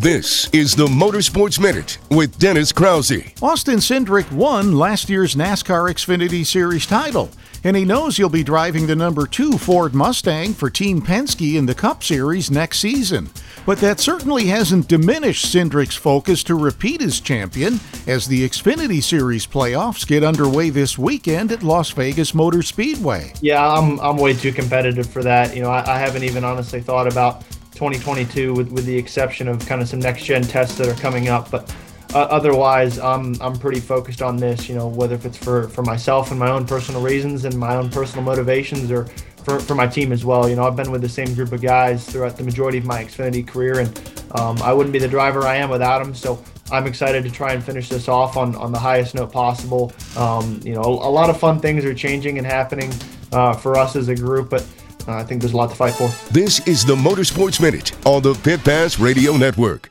This is the Motorsports Minute with Dennis Krause. Austin Cindric won last year's NASCAR Xfinity Series title, and he knows he'll be driving the number two Ford Mustang for Team Penske in the Cup Series next season. But that certainly hasn't diminished Cindric's focus to repeat as champion as the Xfinity Series playoffs get underway this weekend at Las Vegas Motor Speedway. Yeah, I'm, I'm way too competitive for that. You know, I, I haven't even honestly thought about 2022 with, with the exception of kind of some next gen tests that are coming up. But uh, otherwise, I'm, I'm pretty focused on this, you know, whether if it's for, for myself and my own personal reasons and my own personal motivations or for, for my team as well. You know, I've been with the same group of guys throughout the majority of my Xfinity career, and um, I wouldn't be the driver I am without them. So I'm excited to try and finish this off on, on the highest note possible. Um, you know, a, a, lot of fun things are changing and happening uh, for us as a group, but Uh, I think there's a lot to fight for. This is the Motorsports Minute on the Pit Pass Radio Network.